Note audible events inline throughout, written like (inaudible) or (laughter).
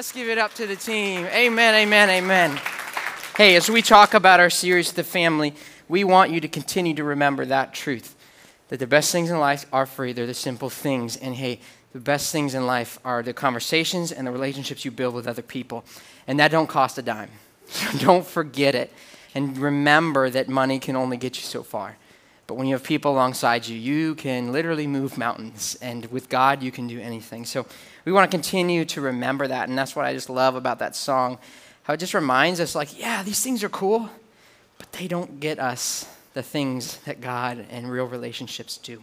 Let's give it up to the team. Amen, amen, amen. Hey, as we talk about our series, The Family, we want you to continue to remember that truth that the best things in life are free. They're the simple things. And hey, the best things in life are the conversations and the relationships you build with other people. And that don't cost a dime. So (laughs) don't forget it. And remember that money can only get you so far. But when you have people alongside you, you can literally move mountains. And with God, you can do anything. So we want to continue to remember that. And that's what I just love about that song. How it just reminds us, like, yeah, these things are cool, but they don't get us the things that God and real relationships do.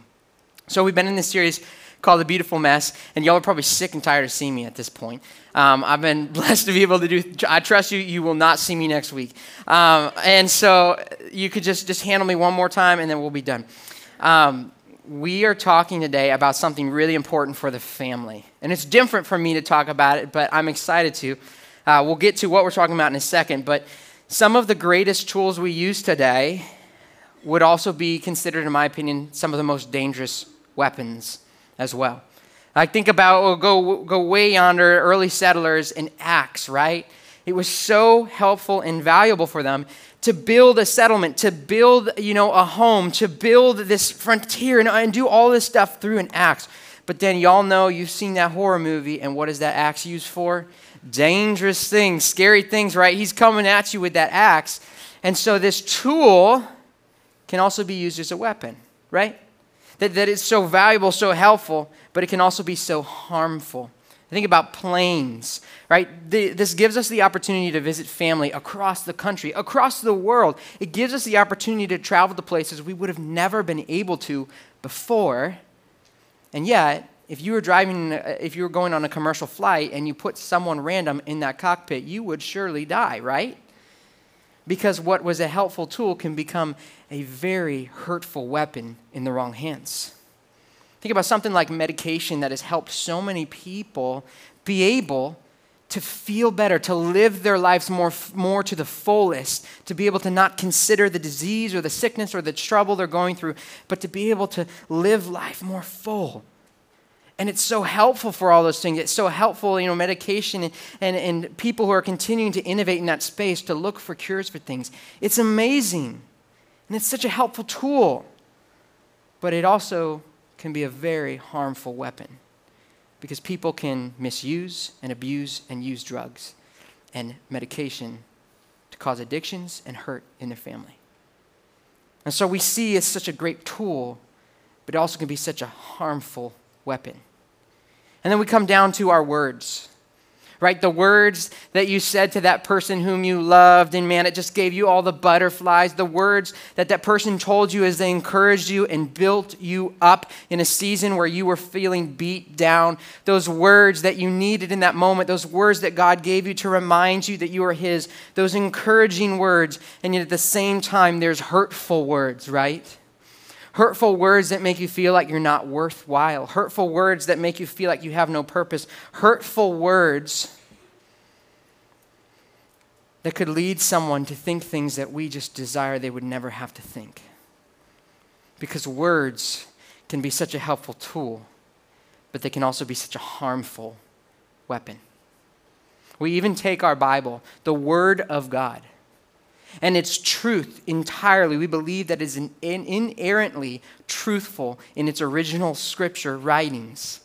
So we've been in this series called The Beautiful Mess, and y'all are probably sick and tired of seeing me at this point. Um, I've been (laughs) blessed to be able to do, I trust you, you will not see me next week. Um, and so you could just, just handle me one more time, and then we'll be done. Um, we are talking today about something really important for the family. And it's different for me to talk about it, but I'm excited to. Uh, we'll get to what we're talking about in a second. But some of the greatest tools we use today would also be considered, in my opinion, some of the most dangerous weapons as well. I think about, we'll go, go way yonder, early settlers and axe, right? It was so helpful and valuable for them to build a settlement, to build, you know, a home, to build this frontier and, and do all this stuff through an axe. But then y'all know you've seen that horror movie, and what is that axe used for? Dangerous things, scary things, right? He's coming at you with that axe. And so this tool can also be used as a weapon, right? That, that it's so valuable, so helpful, but it can also be so harmful. Think about planes, right? The, this gives us the opportunity to visit family across the country, across the world. It gives us the opportunity to travel to places we would have never been able to before. And yet, if you were driving, uh, if you were going on a commercial flight and you put someone random in that cockpit, you would surely die, right? Because what was a helpful tool can become a very hurtful weapon in the wrong hands. Think about something like medication that has helped so many people be able to feel better, to live their lives more, more to the fullest, to be able to not consider the disease or the sickness or the trouble they're going through, but to be able to live life more full. And it's so helpful for all those things. It's so helpful, you know, medication and, and, and people who are continuing to innovate in that space to look for cures for things. It's amazing. And it's such a helpful tool. But it also can be a very harmful weapon because people can misuse and abuse and use drugs and medication to cause addictions and hurt in their family. And so we see it's such a great tool, but it also can be such a harmful weapon. And then we come down to our words right? The words that you said to that person whom you loved, and man, it just gave you all the butterflies. The words that that person told you as they encouraged you and built you up in a season where you were feeling beat down. Those words that you needed in that moment, those words that God gave you to remind you that you are His, those encouraging words. And yet at the same time, there's hurtful words, right? Hurtful words that make you feel like you're not worthwhile, hurtful words that make you feel like you have no purpose, hurtful words that could lead someone to think things that we just desire they would never have to think. Because words can be such a helpful tool, but they can also be such a harmful weapon. We even take our Bible, the Word of God, and its truth entirely. We believe that it is in, in, inerrantly truthful in its original scripture writings.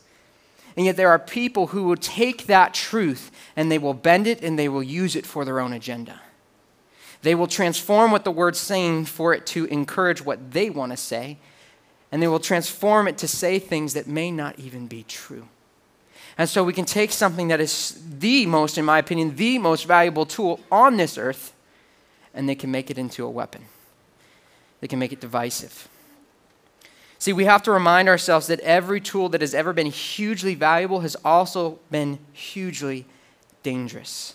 And yet there are people who will take that truth and they will bend it and they will use it for their own agenda. They will transform what the word's saying for it to encourage what they want to say, and they will transform it to say things that may not even be true. And so we can take something that is the most, in my opinion, the most valuable tool on this earth, and they can make it into a weapon. They can make it divisive. See, we have to remind ourselves that every tool that has ever been hugely valuable has also been hugely dangerous.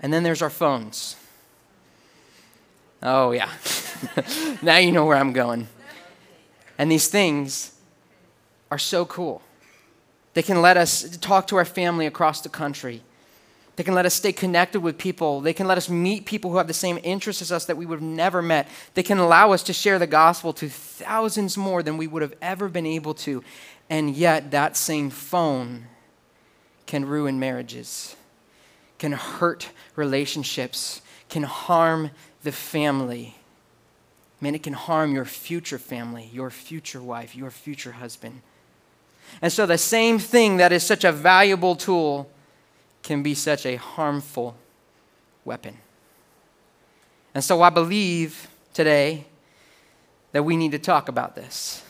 And then there's our phones. Oh, yeah. (laughs) now you know where I'm going. And these things are so cool. They can let us talk to our family across the country they can let us stay connected with people. They can let us meet people who have the same interests as us that we would have never met. They can allow us to share the gospel to thousands more than we would have ever been able to. And yet, that same phone can ruin marriages, can hurt relationships, can harm the family. Man, it can harm your future family, your future wife, your future husband. And so, the same thing that is such a valuable tool can be such a harmful weapon. And so, I believe today that we need to talk about this.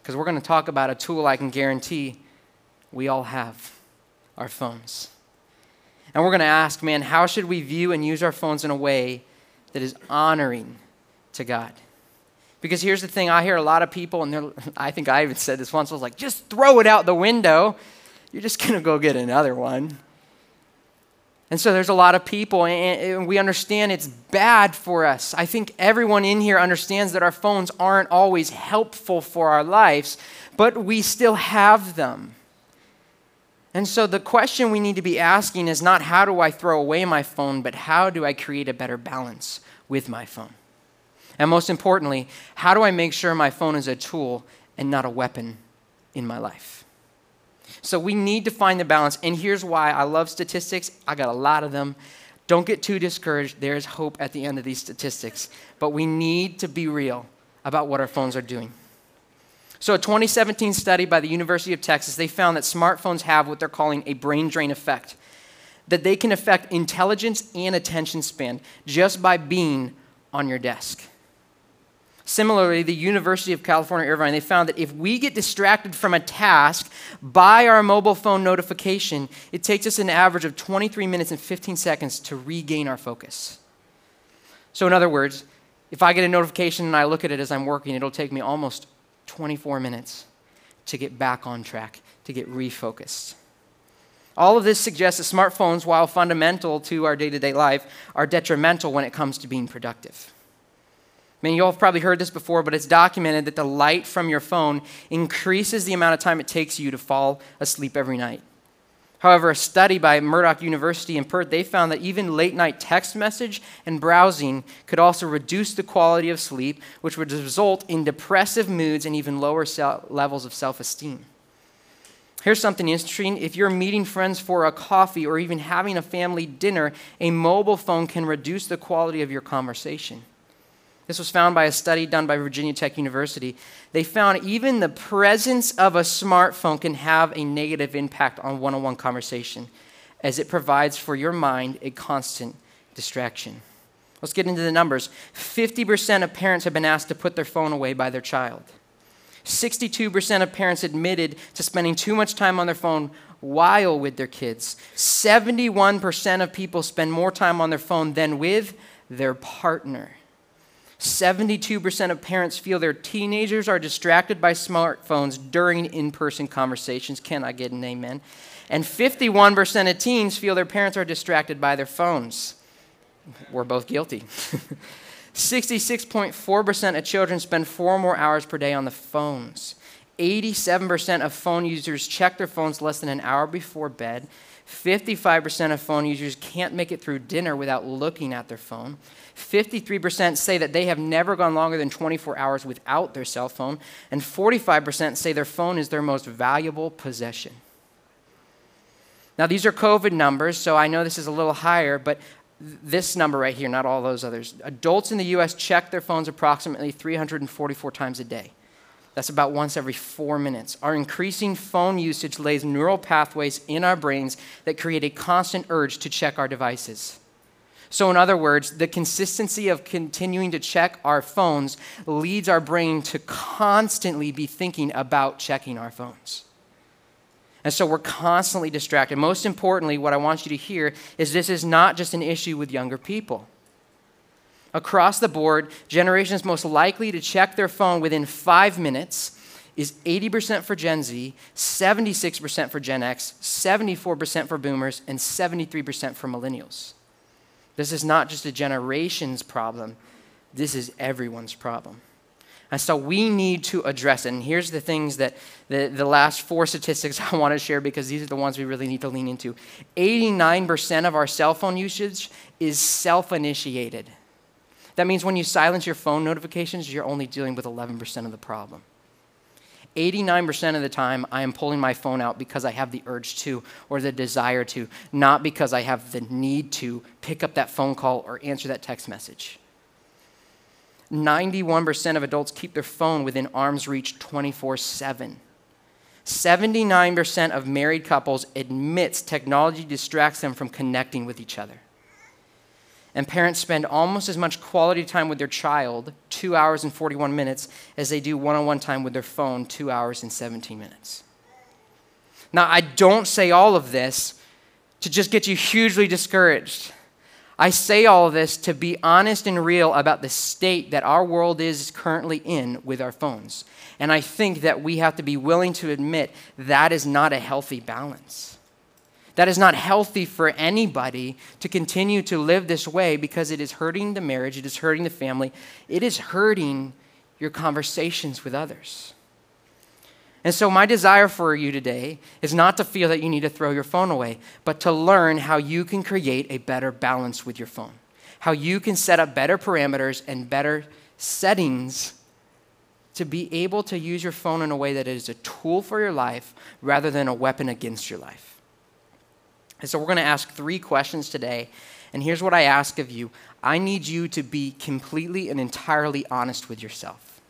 Because we're going to talk about a tool I can guarantee we all have our phones. And we're going to ask, man, how should we view and use our phones in a way that is honoring to God? Because here's the thing I hear a lot of people, and (laughs) I think I even said this once I was like, just throw it out the window. You're just going to go get another one. And so there's a lot of people, and we understand it's bad for us. I think everyone in here understands that our phones aren't always helpful for our lives, but we still have them. And so the question we need to be asking is not how do I throw away my phone, but how do I create a better balance with my phone? And most importantly, how do I make sure my phone is a tool and not a weapon in my life? So we need to find the balance. And here's why I love statistics. I got a lot of them. Don't get too discouraged. There's hope at the end of these statistics. But we need to be real about what our phones are doing. So, a 2017 study by the University of Texas, they found that smartphones have what they're calling a brain drain effect, that they can affect intelligence and attention span just by being on your desk. Similarly, the University of California, Irvine, they found that if we get distracted from a task by our mobile phone notification, it takes us an average of 23 minutes and 15 seconds to regain our focus. So, in other words, if I get a notification and I look at it as I'm working, it'll take me almost 24 minutes to get back on track, to get refocused. All of this suggests that smartphones, while fundamental to our day to day life, are detrimental when it comes to being productive. Mean, you all have probably heard this before, but it's documented that the light from your phone increases the amount of time it takes you to fall asleep every night. However, a study by Murdoch University in Perth, they found that even late night text message and browsing could also reduce the quality of sleep, which would result in depressive moods and even lower levels of self esteem. Here's something interesting. If you're meeting friends for a coffee or even having a family dinner, a mobile phone can reduce the quality of your conversation. This was found by a study done by Virginia Tech University. They found even the presence of a smartphone can have a negative impact on one on one conversation, as it provides for your mind a constant distraction. Let's get into the numbers 50% of parents have been asked to put their phone away by their child. 62% of parents admitted to spending too much time on their phone while with their kids. 71% of people spend more time on their phone than with their partner. 72% of parents feel their teenagers are distracted by smartphones during in person conversations. Can I get an amen? And 51% of teens feel their parents are distracted by their phones. We're both guilty. (laughs) 66.4% of children spend four more hours per day on the phones. 87% of phone users check their phones less than an hour before bed. 55% of phone users can't make it through dinner without looking at their phone. 53% say that they have never gone longer than 24 hours without their cell phone, and 45% say their phone is their most valuable possession. Now, these are COVID numbers, so I know this is a little higher, but this number right here, not all those others. Adults in the US check their phones approximately 344 times a day. That's about once every four minutes. Our increasing phone usage lays neural pathways in our brains that create a constant urge to check our devices. So, in other words, the consistency of continuing to check our phones leads our brain to constantly be thinking about checking our phones. And so we're constantly distracted. Most importantly, what I want you to hear is this is not just an issue with younger people. Across the board, generations most likely to check their phone within five minutes is 80% for Gen Z, 76% for Gen X, 74% for boomers, and 73% for millennials. This is not just a generation's problem, this is everyone's problem. And so we need to address it. And here's the things that the, the last four statistics (laughs) I want to share because these are the ones we really need to lean into. 89% of our cell phone usage is self initiated. That means when you silence your phone notifications, you're only dealing with 11% of the problem. 89% of the time, I am pulling my phone out because I have the urge to or the desire to, not because I have the need to pick up that phone call or answer that text message. 91% of adults keep their phone within arm's reach 24 7. 79% of married couples admits technology distracts them from connecting with each other. And parents spend almost as much quality time with their child, 2 hours and 41 minutes, as they do one on one time with their phone, 2 hours and 17 minutes. Now, I don't say all of this to just get you hugely discouraged. I say all of this to be honest and real about the state that our world is currently in with our phones. And I think that we have to be willing to admit that is not a healthy balance. That is not healthy for anybody to continue to live this way because it is hurting the marriage, it is hurting the family, it is hurting your conversations with others. And so, my desire for you today is not to feel that you need to throw your phone away, but to learn how you can create a better balance with your phone, how you can set up better parameters and better settings to be able to use your phone in a way that is a tool for your life rather than a weapon against your life. And so we're going to ask three questions today. And here's what I ask of you I need you to be completely and entirely honest with yourself.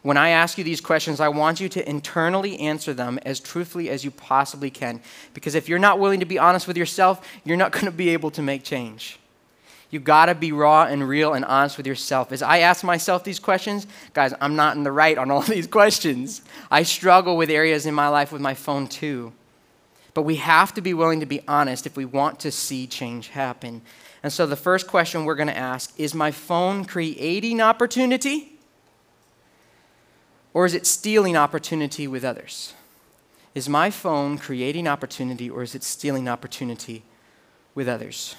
When I ask you these questions, I want you to internally answer them as truthfully as you possibly can. Because if you're not willing to be honest with yourself, you're not (laughs) going to be able to make change. You've gotta be raw and real and honest with yourself. As I ask myself these questions, guys, I'm not in the right on all (laughs) these questions. I struggle with areas in my life with my phone too. But we have to be willing to be honest if we want to see change happen. And so the first question we're gonna ask is my phone creating opportunity? Or is it stealing opportunity with others? Is my phone creating opportunity or is it stealing opportunity with others?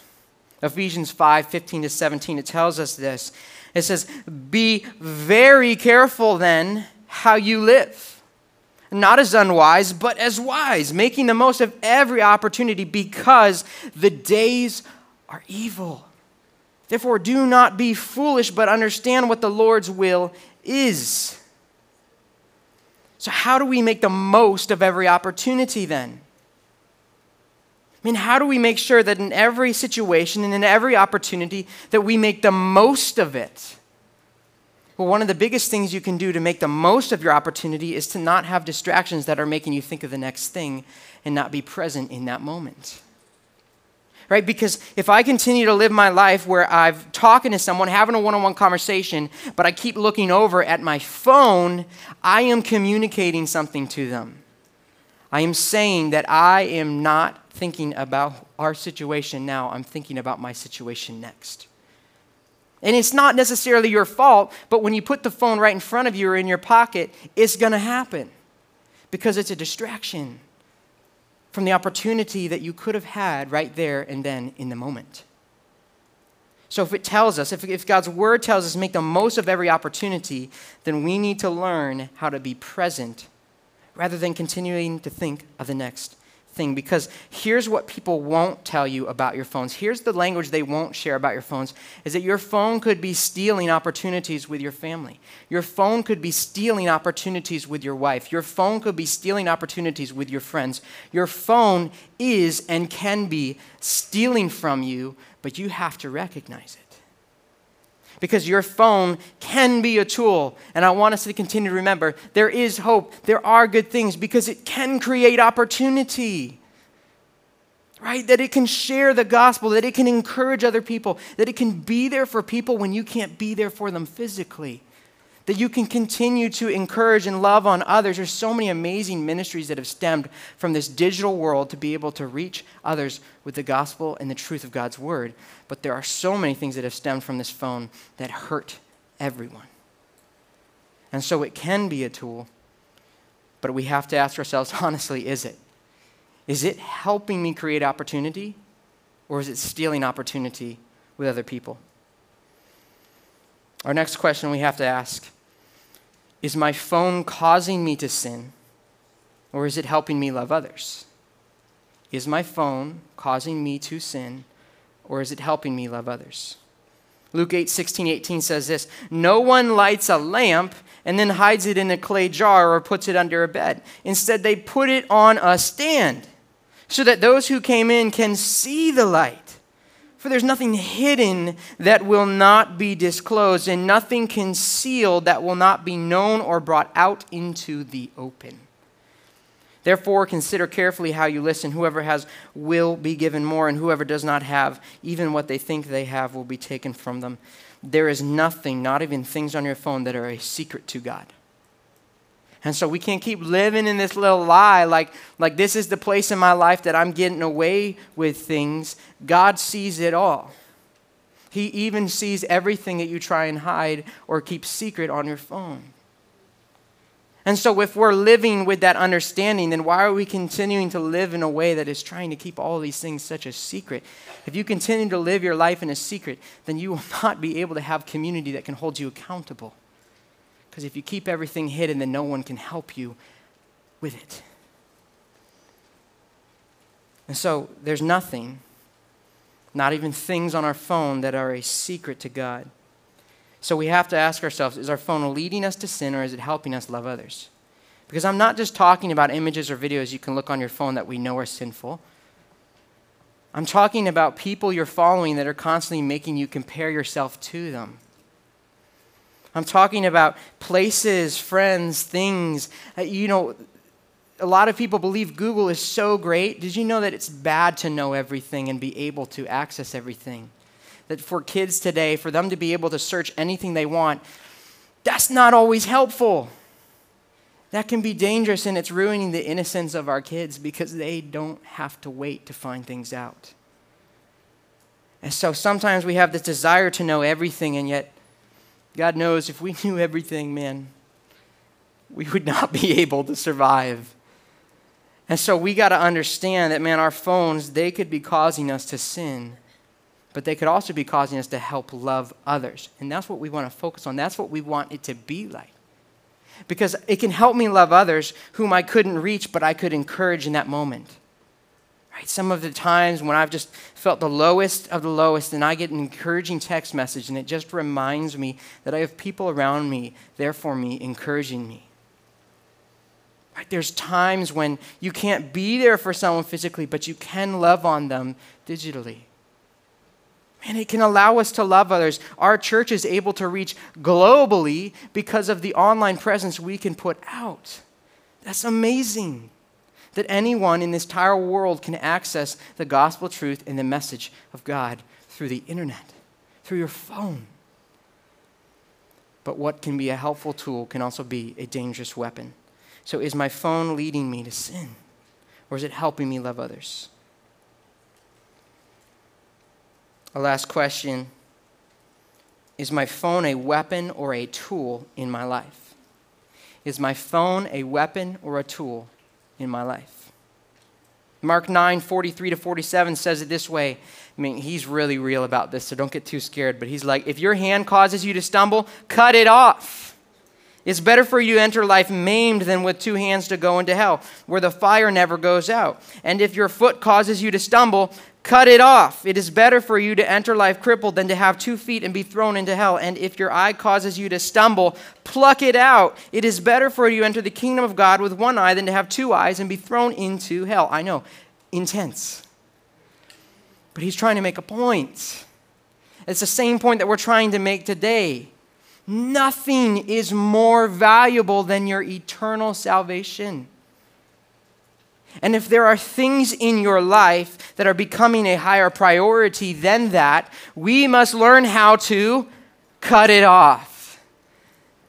Ephesians 5 15 to 17, it tells us this. It says, Be very careful then how you live, not as unwise, but as wise, making the most of every opportunity because the days are evil. Therefore, do not be foolish, but understand what the Lord's will is. So, how do we make the most of every opportunity then? I mean, how do we make sure that in every situation and in every opportunity that we make the most of it? Well, one of the biggest things you can do to make the most of your opportunity is to not have distractions that are making you think of the next thing and not be present in that moment. Right? Because if I continue to live my life where I'm talking to someone, having a one on one conversation, but I keep looking over at my phone, I am communicating something to them. I am saying that I am not thinking about our situation now, I'm thinking about my situation next. And it's not necessarily your fault, but when you put the phone right in front of you or in your pocket, it's going to happen because it's a distraction from the opportunity that you could have had right there and then in the moment. So, if it tells us, if, if God's word tells us make the most of every opportunity, then we need to learn how to be present rather than continuing to think of the next thing because here's what people won't tell you about your phones. Here's the language they won't share about your phones is that your phone could be stealing opportunities with your family. Your phone could be stealing opportunities with your wife. Your phone could be stealing opportunities with your friends. Your phone is and can be stealing from you, but you have to recognize it because your phone can be a tool. And I want us to continue to remember there is hope, there are good things because it can create opportunity. Right? That it can share the gospel, that it can encourage other people, that it can be there for people when you can't be there for them physically that you can continue to encourage and love on others. There's so many amazing ministries that have stemmed from this digital world to be able to reach others with the gospel and the truth of God's word. But there are so many things that have stemmed from this phone that hurt everyone. And so it can be a tool, but we have to ask ourselves (laughs) honestly is it? Is it helping me create opportunity, or is it stealing opportunity with other people? Our next question we have to ask is my phone causing me to sin, or is it helping me love others? Is my phone causing me to sin, or is it helping me love others? Luke 8, 16, 18 says this No one lights a lamp and then hides it in a clay jar or puts it under a bed. Instead, they put it on a stand so that those who came in can see the light. For there's nothing hidden that will not be disclosed, and nothing concealed that will not be known or brought out into the open. Therefore, consider carefully how you listen. Whoever has will be given more, and whoever does not have, even what they think they have, will be taken from them. There is nothing, not even things on your phone, that are a secret to God. And so we can't keep living in this little lie like, like this is the place in my life that I'm getting away with things. God sees it all. He even sees everything that you try and hide or keep secret on your phone. And so, if we're living with that understanding, then why are we continuing to live in a way that is trying to keep all these things such a secret? If you continue to live your life in a secret, then you will (laughs) not be able to have community that can hold you accountable. Because if you keep everything hidden, then no one can help you with it. And so, there's nothing, not even things on our phone, that are a secret to God. So we have to ask ourselves is our phone leading us to sin or is it helping us love others? Because I'm not just talking about images or videos you can look on your phone that we know are sinful. I'm talking about people you're following that are constantly making you compare yourself to them. I'm talking about places, friends, things. Uh, you know, a lot of people believe Google is so great. Did you know that it's bad to know everything and be able to access everything? that for kids today, for them to be able to search anything they want, that's not always helpful. That can be dangerous and it's ruining the innocence of our kids because they don't have to wait to find things out. And so sometimes we have this desire to know everything, and yet God knows if we (laughs) knew everything, man, we would not be (laughs) able to survive. And so we got to understand that, man, our phones, they could be causing us to sin but they could also be causing us to help love others. And that's what we want to focus on. That's what we want it to be like. Because it can help me love others whom I couldn't reach, but I could encourage in that moment. Right? Some of the times when I've just felt the lowest of the lowest, and I get an encouraging text message, and it just reminds me that I have people around me there for me, encouraging me. Right? There's times when you can't be there for someone physically, but you can love on them digitally. And it can allow us to love others. Our church is able to reach globally because of the online presence we can put out. That's amazing that anyone in this entire world can access the gospel truth and the message of God through the internet, through your phone. But what can be a helpful tool can also be a dangerous weapon. So, is my phone leading me to sin? Or is it helping me love others? A last question Is my phone a weapon or a tool in my life? Is my phone a weapon or a tool in my life? Mark 9, 43 to 47 says it this way. I mean, he's really real about this, so don't get too scared. But he's like, if your hand causes you to stumble, cut it off. It's better for you to enter life maimed than with two hands to go into hell, where the fire never goes out. And if your foot causes you to stumble, Cut it off. It is better for you to enter life crippled than to have two feet and be thrown into hell. And if your eye causes you to stumble, pluck it out. It is better for you to enter the kingdom of God with one eye than to have two eyes and be thrown into hell. I know, intense. But he's trying to make a point. It's the same point that we're trying to make today. Nothing is more valuable than your eternal salvation. And if there are things in your life that are becoming a higher priority than that, we must learn how to cut it off.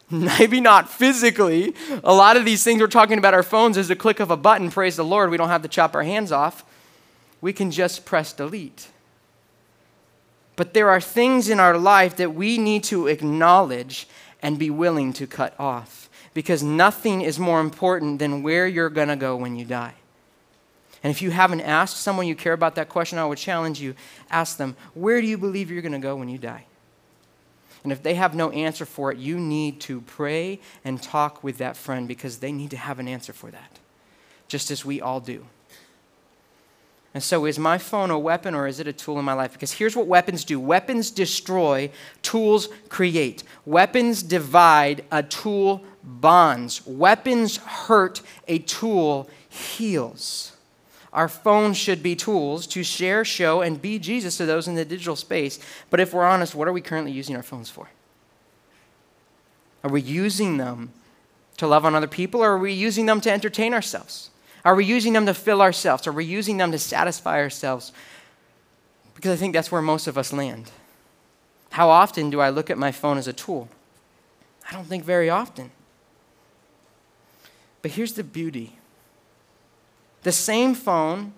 (laughs) Maybe not physically. A lot of these things we're talking about our phones is a click of a button. Praise the Lord, we don't have to chop our hands off. We can just press delete. But there are things in our life that we need to acknowledge and be willing to cut off because nothing is more important than where you're going to go when you die. And if you haven't asked someone you care about that question, I would challenge you ask them, Where do you believe you're going to go when you die? And if they have no answer for it, you need to pray and talk with that friend because they need to have an answer for that, just as we all do. And so, is my phone a weapon or is it a tool in my life? Because here's what weapons do weapons destroy, tools create. Weapons divide, a tool bonds. Weapons hurt, a tool heals. Our phones should be tools to share, show, and be Jesus to those in the digital space. But if we're honest, what are we currently using our phones for? Are we using them to love on other people, or are we using them to entertain ourselves? Are we using them to fill ourselves? Are we using them to satisfy ourselves? Because I think that's where most of us land. How often do I look at my phone as a tool? I don't think very often. But here's the beauty the same phone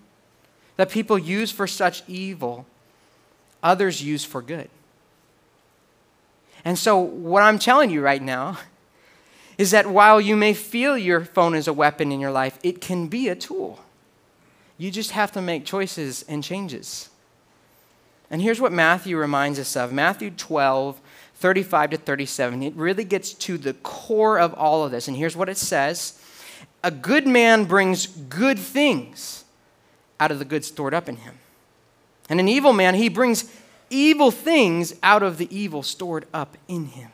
that people use for such evil, others use for good. And so, what I'm telling you right now is that while you may feel your phone is a weapon in your life, it can be a tool. You just have to make choices and changes. And here's what Matthew reminds us of Matthew 12, 35 to 37. It really gets to the core of all of this. And here's what it says A good man brings good things out of the good stored up in him. And an evil man, he brings evil things out of the evil stored up in him.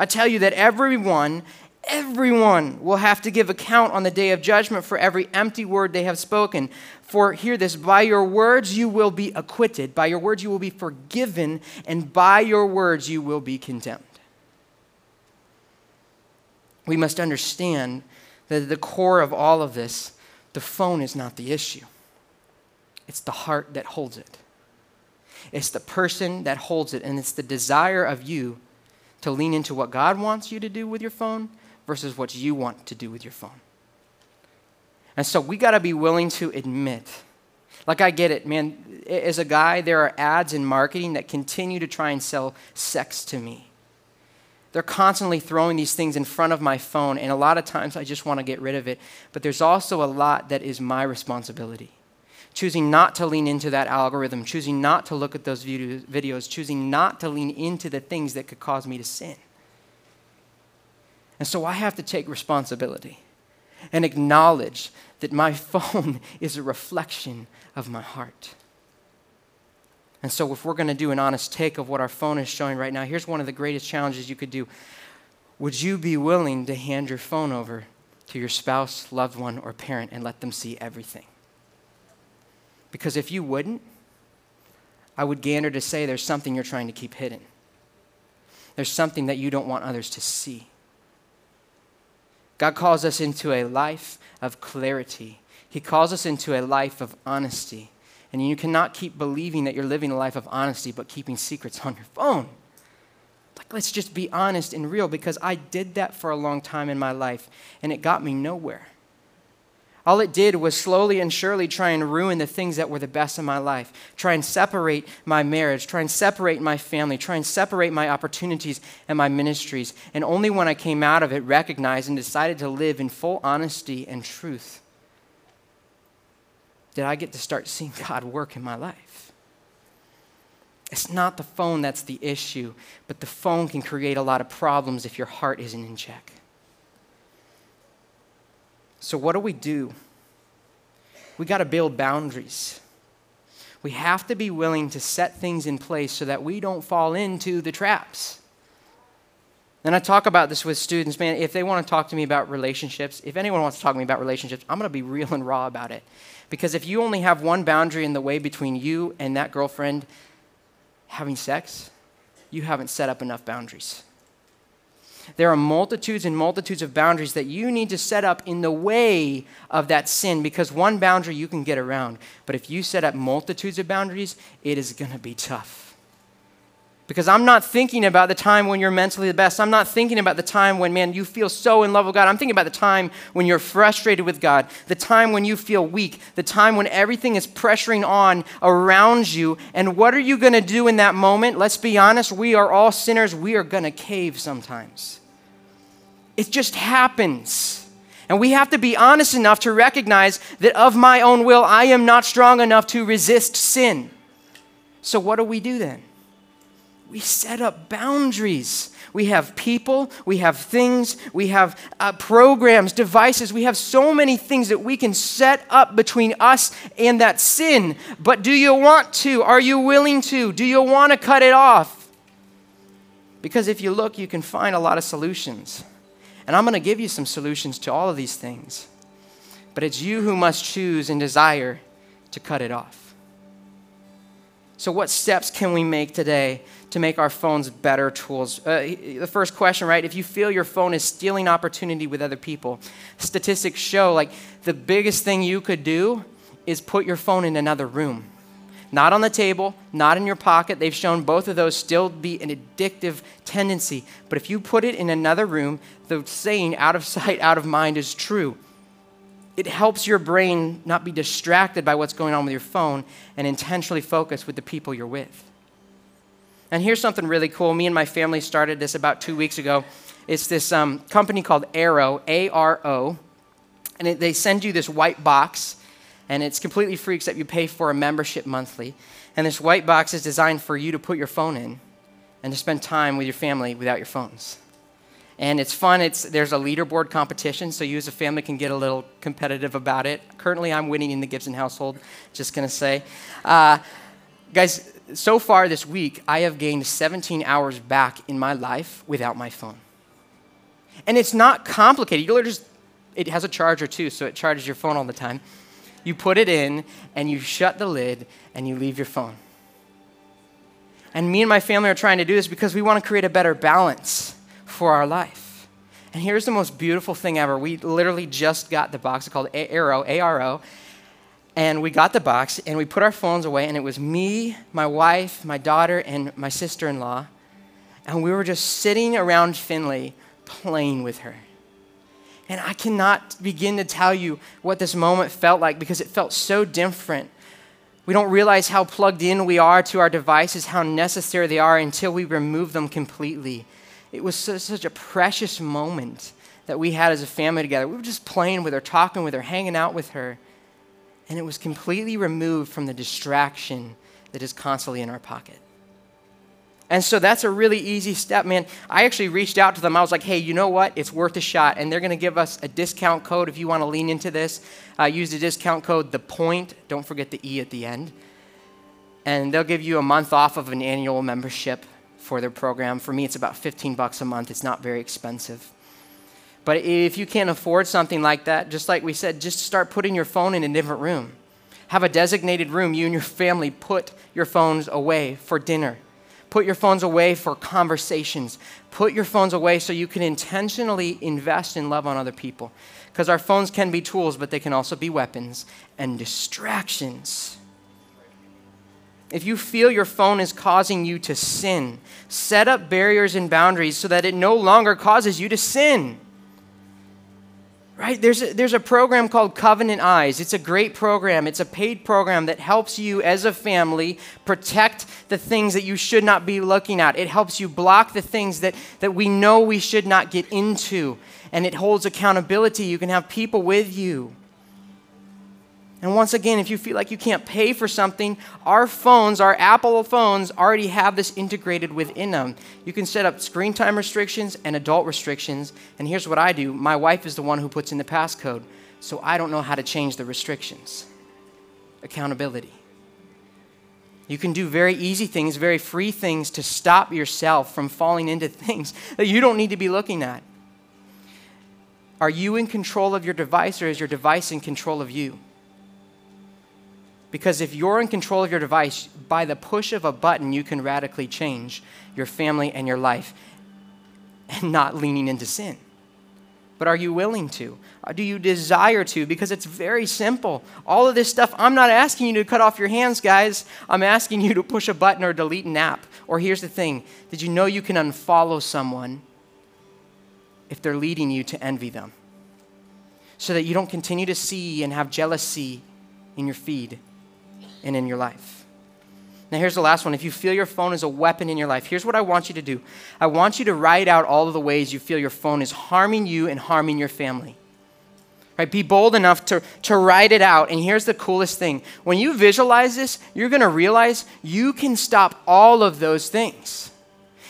I tell you that everyone, everyone will have to give account on the day of judgment for every empty word they have spoken. For hear this by your words you will be acquitted, by your words you will be forgiven, and by your words you will be condemned. We must understand that at the core of all of this, the phone is not the issue, it's the heart that holds it. It's the person that holds it, and it's the desire of you to lean into what God wants you to do with your phone versus what you want to do with your phone. And so we got to be willing to admit, like I get it, man, as a guy, there are ads in marketing that continue to try and sell sex to me. They're constantly throwing these things in front of my phone, and a lot of times I just want to get rid of it. But there's also a lot that is my responsibility choosing not to lean into that algorithm, choosing not to look at those videos, choosing not to lean into the things that could cause me to sin. And so I have to take responsibility and acknowledge that my (laughs) phone is a reflection of my heart. And so, if we're going to do an honest take of what our phone is showing right now, here's one of the greatest challenges you could do. Would you be willing to hand your phone over to your spouse, loved one, or parent and let them see everything? Because if you wouldn't, I would gander to say there's something you're trying to keep hidden. There's something that you don't want others to see. God calls us into a life of clarity. He calls us into a life of honesty. And you cannot keep believing that you're living a life of honesty but keeping secrets on your phone. Like, let's just be honest and real because I did that for a long time in my life and it got me nowhere. All it did was slowly and surely try and ruin the things that were the best in my life, try and separate my marriage, try and separate my family, try and separate my opportunities and my ministries. And only when I came out of it, recognized and decided to live in full honesty and truth, did I get to start seeing (laughs) God work in my life. It's not the phone that's the issue, but the phone can create a lot of problems if your heart isn't in check. So, what do we do? We got to build boundaries. We have to be willing to set things in place so that we don't fall into the traps. And I talk about this with students, man. If they want to talk to me about relationships, if anyone wants to talk to me about relationships, I'm going to be real and raw about it. Because if you only have one boundary in the way between you and that girlfriend having sex, you haven't set up enough boundaries. There are multitudes and multitudes of boundaries that you need to set up in the way of that sin because one boundary you can get around. But if you set up multitudes of boundaries, it is going to be tough. Because I'm not thinking about the time when you're mentally the best. I'm not thinking about the time when, man, you feel so in love with God. I'm thinking about the time when you're frustrated with God, the time when you feel weak, the time when everything is pressuring on around you. And what are you going to do in that moment? Let's be honest, we are all sinners. We are going to cave sometimes. It just happens. And we have to be honest enough to recognize that of my own will, I am not strong enough to resist sin. So, what do we do then? we set up boundaries. We have people, we have things, we have uh, programs, devices, we have so many things that we can set up between us and that sin. But do you want to? Are you willing to? Do you want to cut it off? Because if you look, you can find a lot of solutions. And I'm going to give you some solutions to all of these things. But it's you who must choose and desire to cut it off. So, what steps can we make today to make our phones better tools. Uh, the first question, right? If you feel your phone is stealing opportunity with other people, statistics show like the biggest thing you could do is put your phone in another room. Not on the table, not in your pocket. They've shown both of those still be an addictive tendency. But if you put it in another room, the saying, out of sight, out of mind, is true. It helps your brain not be distracted by what's going on with your phone and intentionally focus with the people you're with. And here's something really cool. Me and my family started this about two weeks ago. It's this um, company called Aro, A R O. And it, they send you this white box, and it's completely free except you pay for a membership monthly. And this white box is designed for you to put your phone in and to spend time with your family without your phones. And it's fun. It's, there's a leaderboard competition, so you as a family can get a little competitive about it. Currently, I'm winning in the Gibson household, just to say. Uh, guys, so far this week, I have gained 17 hours back in my life without my phone. And it's not complicated. You just, it has a charger too, so it charges your phone all the time. You put it in, and you shut the lid, and you leave your phone. And me and my family are trying to do this because we want to create a better balance for our life. And here's the most beautiful thing ever. We literally just got the box called Aro, A-R-O, and we got the box and we put our phones away, and it was me, my wife, my daughter, and my sister in law. And we were just sitting around Finley playing with her. And I cannot begin to tell you what this moment felt like because it felt so different. We don't realize how plugged in we are to our devices, how necessary they are until we remove them completely. It was such a precious moment that we had as a family together. We were just playing with her, talking with her, hanging out with her and it was completely removed from the distraction that is constantly in our pocket. And so that's a really easy step, man. I actually reached out to them. I was like, hey, you know what? It's worth a shot. And they're going to give us a discount code if you want to lean into this. Uh, use the discount code, the Pointe. Don't forget the E at the end. And they'll give you a month off of an annual membership for their program. For me, it's about 15 bucks a month. It's not very expensive. But if you can't afford something like that, just like we said, just start putting your phone in a different room. Have a designated room. You and your family put your phones away for dinner. Put your phones away for conversations. Put your phones away so you can intentionally invest in love on other people. Because our phones can be tools, but they can also be weapons and distractions. If you feel your phone is causing you to sin, set up barriers and boundaries so that it no longer causes you to sin right? There's a, there's a program called Covenant Eyes. It's a great program. It's a paid program that helps you as a family protect the things that you should not be looking at. It helps you block the things that, that we know we should not get into. And it holds accountability. You can have people with you. And once again, if you feel like you can't pay for something, our phones, our Apple phones, already have this integrated within them. You can set up screen time restrictions and adult restrictions. And here's what I do my wife is the one who puts in the passcode, so I don't know how to change the restrictions. Accountability. You can do very easy things, very free things to stop yourself from falling into (laughs) things that you don't need to be looking at. Are you in control of your device or is your device in control of you? Because if you're in control of your device, by the push of a button, you can radically change your family and your life and not leaning into sin. But are you willing to? Uh, do you desire to? Because it's very simple. All of this stuff, I'm not asking you to cut off your hands, guys. I'm asking you to push a button or delete an app. Or here's the thing Did you know you can unfollow someone if they're leading you to envy them? So that you don't continue to see and have jealousy in your feed and in your life. Now, here's the last one. If you feel your phone is a weapon in your life, here's what I want you to do I want you to write out all of the ways you feel your phone is harming you and harming your family. Right? Be bold enough to, to write it out. And here's the coolest thing when you visualize this, you're going to realize you can stop all of those things.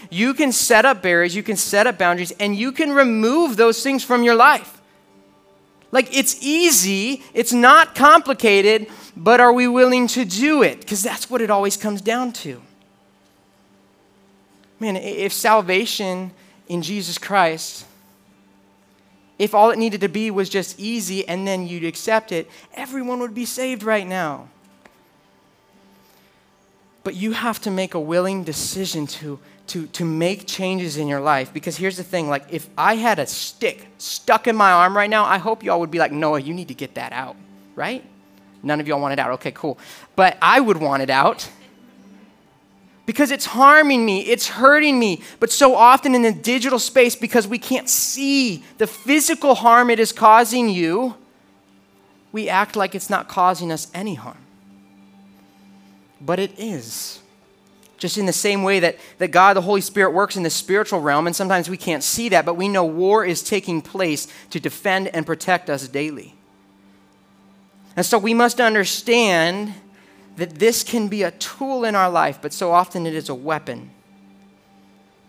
You can set up barriers, you can set up boundaries, and you can remove those things from your life. Like it's easy, it's not complicated, but are we willing to do it? Because that's what it always comes down to. Man, if salvation in Jesus Christ, if all it needed to be was just easy and then you'd accept it, everyone would be saved right now. But you have to make a willing decision to, to, to make changes in your life. Because here's the thing like, if I had a stick stuck in my arm right now, I hope y'all would be like, Noah, you need to get that out, right? None of y'all want it out. Okay, cool. But I would want it out because it's harming me, it's hurting me. But so often in the digital space, because we can't see the physical harm it is causing you, we act like it's not causing us any harm but it is. Just in the same way that, that God, the Holy Spirit, works in the spiritual realm, and sometimes we can't see that, but we know war is taking place to defend and protect us daily. And so we must understand that this can be a tool in our life, but so often it is a weapon.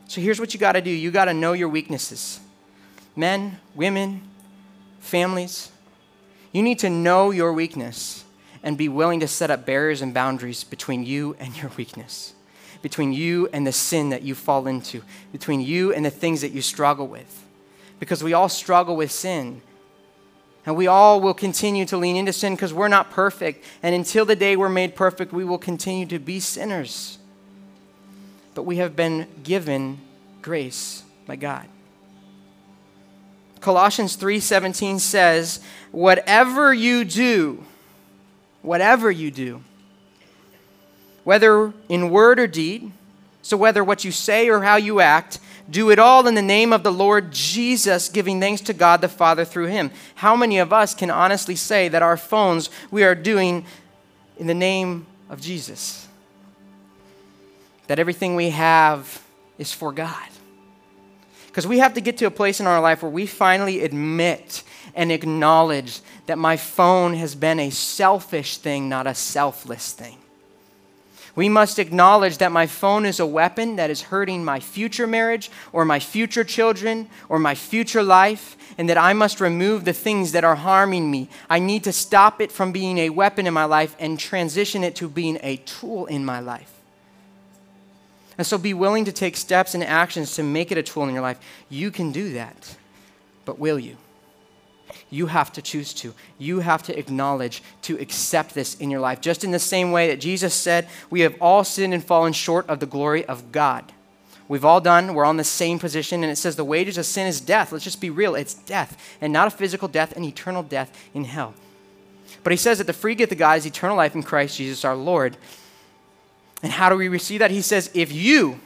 So here's what you got to do you got to know your weaknesses. Men, women, families, you need to know your weakness and be willing to set up barriers and boundaries between you and your weakness, between you and the sin that you fall into, between you and the things that you struggle with. Because we all struggle with sin. And we all will continue to lean into sin because we're not perfect. And until the day we're made perfect, we will continue to be sinners. But we have been given grace by God. Colossians 3:17 says, "Whatever you do, whatever you do, whether in word or deed, so whether what you say or how you act, do it all in the name of the Lord Jesus, giving thanks to God the Father through him. How many of us can honestly say that our phones we are doing in the name of Jesus? That everything we have is for God. Because we have to get to a place in our life where we finally admit and acknowledge that my phone has been a selfish thing, not a selfless thing. We must acknowledge that my phone is a weapon that is hurting my future marriage or my future children or my future life, and that I must remove the things that are harming me. I need to stop it from being a weapon in my life and transition it to being a tool in my life. And so be willing to take steps and actions to make it a tool in your life. You can do that, but will you? You have to choose to. You have to acknowledge, to accept this in your life. Just in the same way that Jesus said, We have all sinned and fallen short of the glory of God. We've all done, we're on the same position, and it says the wages of sin is death. Let's just be real it's death, and not a physical death, an eternal death in hell. But he says that the free gift of God is eternal life in Christ Jesus our Lord. And how do we receive that? He says, if you,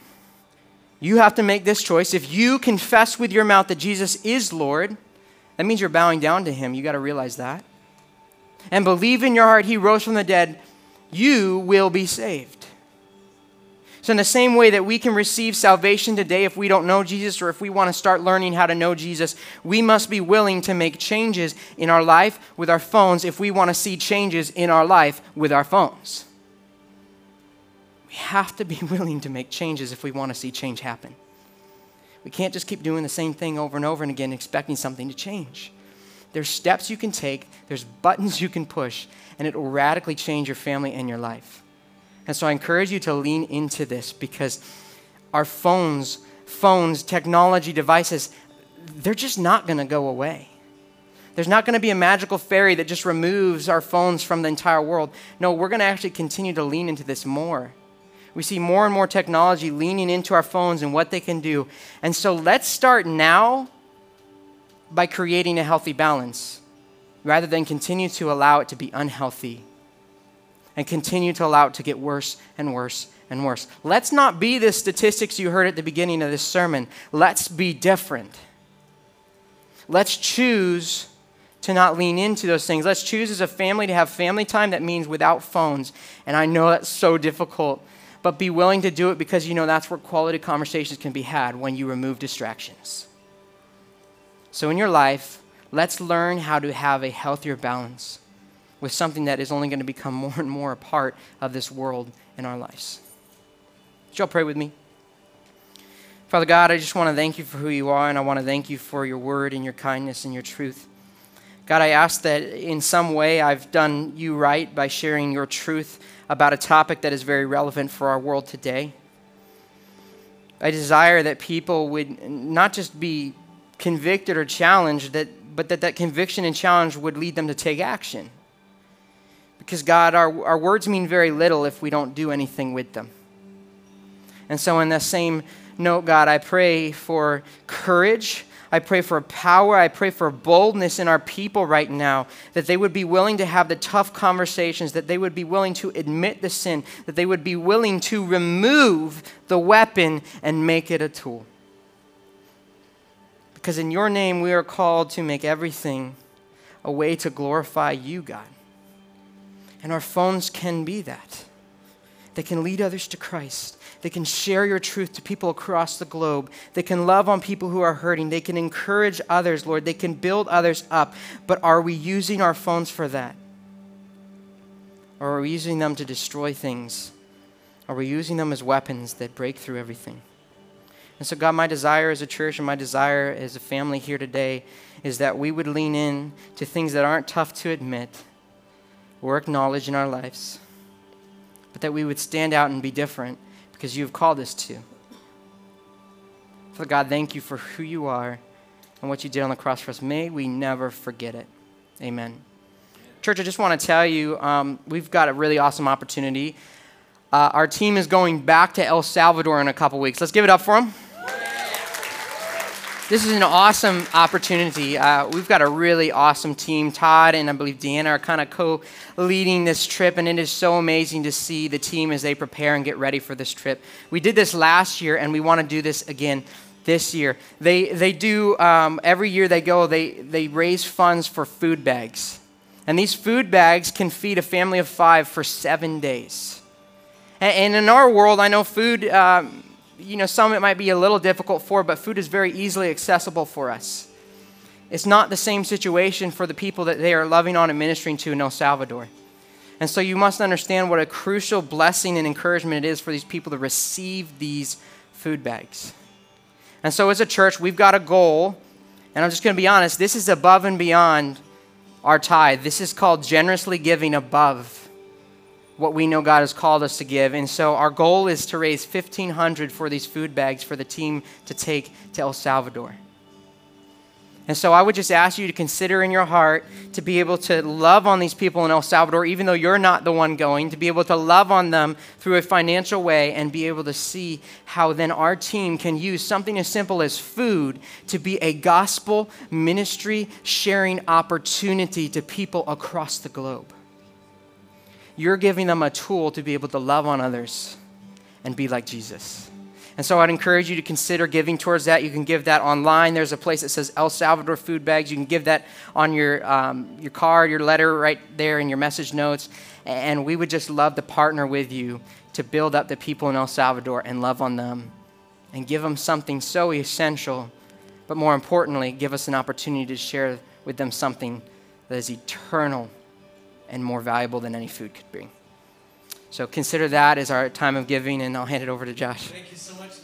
you have to make this choice. If you confess with your mouth that Jesus is Lord, that means you're bowing down to him. You got to realize that. And believe in your heart he rose from the dead, you will be saved. So, in the same way that we can receive salvation today if we don't know Jesus or if we want to start learning how to know Jesus, we must be willing to make changes in our life with our phones if we want to see changes in our life with our phones. We have to be (laughs) willing to make changes if we want to see change happen. We can't just keep doing the same thing over and over and again expecting something to change. There's steps you can take, there's buttons you can push, and it will radically change your family and your life. And so I encourage you to lean into this because our phones, phones, technology devices, they're just not going to go away. There's not going to be a magical fairy that just removes our phones from the entire world. No, we're going to actually continue to lean into this more. We see more and more technology leaning into our phones and what they can do. And so let's start now by creating a healthy balance rather than continue to allow it to be unhealthy and continue to allow it to get worse and worse and worse. Let's not be the statistics you heard at the beginning of this sermon. Let's be different. Let's choose to not lean into those things. Let's choose as a family to have family time that means without phones. And I know that's so difficult but be willing to do it because you know that's where quality conversations can be had when you remove distractions. So, in your life, let's learn how to have a healthier balance with something that is only going to become (laughs) more and more a part of this world in our lives. Would y'all pray with me? Father God, I just want to thank you for who you are, and I want to thank you for your word and your kindness and your truth. God, I ask that in some way I've done you right by sharing your truth about a topic that is very relevant for our world today. I desire that people would not just be convicted or challenged, that, but that that conviction and challenge would lead them to take action. Because, God, our, our words mean very little if we don't do anything with them. And so, in the same note, God, I pray for courage. I pray for power. I pray for boldness in our people right now, that they would be willing to have the tough conversations, that they would be willing to admit the sin, that they would be willing to remove the weapon and make it a tool. Because in your name, we are called to make everything a way to glorify you, God. And our phones can be that. They can lead others to Christ. They can share your truth to people across the globe. They can love on people who are hurting. They can encourage others, Lord. They can build others up. But are we using our phones for that? Or are we using them to destroy things? Are we using them as weapons that break through everything? And so, God, my desire as a church and my desire as a family here today is that we would lean in to things that aren't tough to admit or acknowledge in our lives, but that we would stand out and be different because you have called us to. Father God, thank you for who you are and what you did on the cross for us. May we never forget it. Amen. Church, I just want to tell you um, we've got a really awesome opportunity. Uh, our team is going back to El Salvador in a couple weeks. Let's give it up for them. This is an awesome opportunity. Uh, we've got a really awesome team. Todd and I believe Deanna are kind of co leading this trip, and it is so amazing to see the team as they prepare and get ready for this trip. We did this last year, and we want to do this again this year. They, they do, um, every year they go, they, they raise funds for food bags. And these food bags can feed a family of five for seven days. And, and in our world, I know food. Um, you know, some it might be a little difficult for, but food is very easily accessible for us. It's not the same situation for the people that they are loving on and ministering to in El Salvador. And so you must understand what a crucial blessing and encouragement it is for these people to receive these food bags. And so as a church, we've got a goal, and I'm just going to be honest, this is above and beyond our tithe. This is called generously giving above what we know God has called us to give. And so our goal is to raise 1500 for these food bags for the team to take to El Salvador. And so I would just ask you to consider in your heart to be able to love on these people in El Salvador, even though you're not the one going, to be able to love on them through a financial way and be able to see how then our team can use something as simple as food to be a gospel ministry sharing opportunity to people across the globe you're giving them a tool to be able to love on others and be like Jesus. And so I'd encourage you to consider giving towards that. You can give that online. There's a place that says El Salvador Food Bags. You can give that on your, um, your card, your letter right there in your message notes. And we would just love to partner with you to build up the people in El Salvador and love on them and give them something so essential, but more importantly, give us an opportunity to share with them something that is eternal and more valuable than any food could bring. So consider that as our time of giving, and I'll hand it over to Josh. Thank you so much.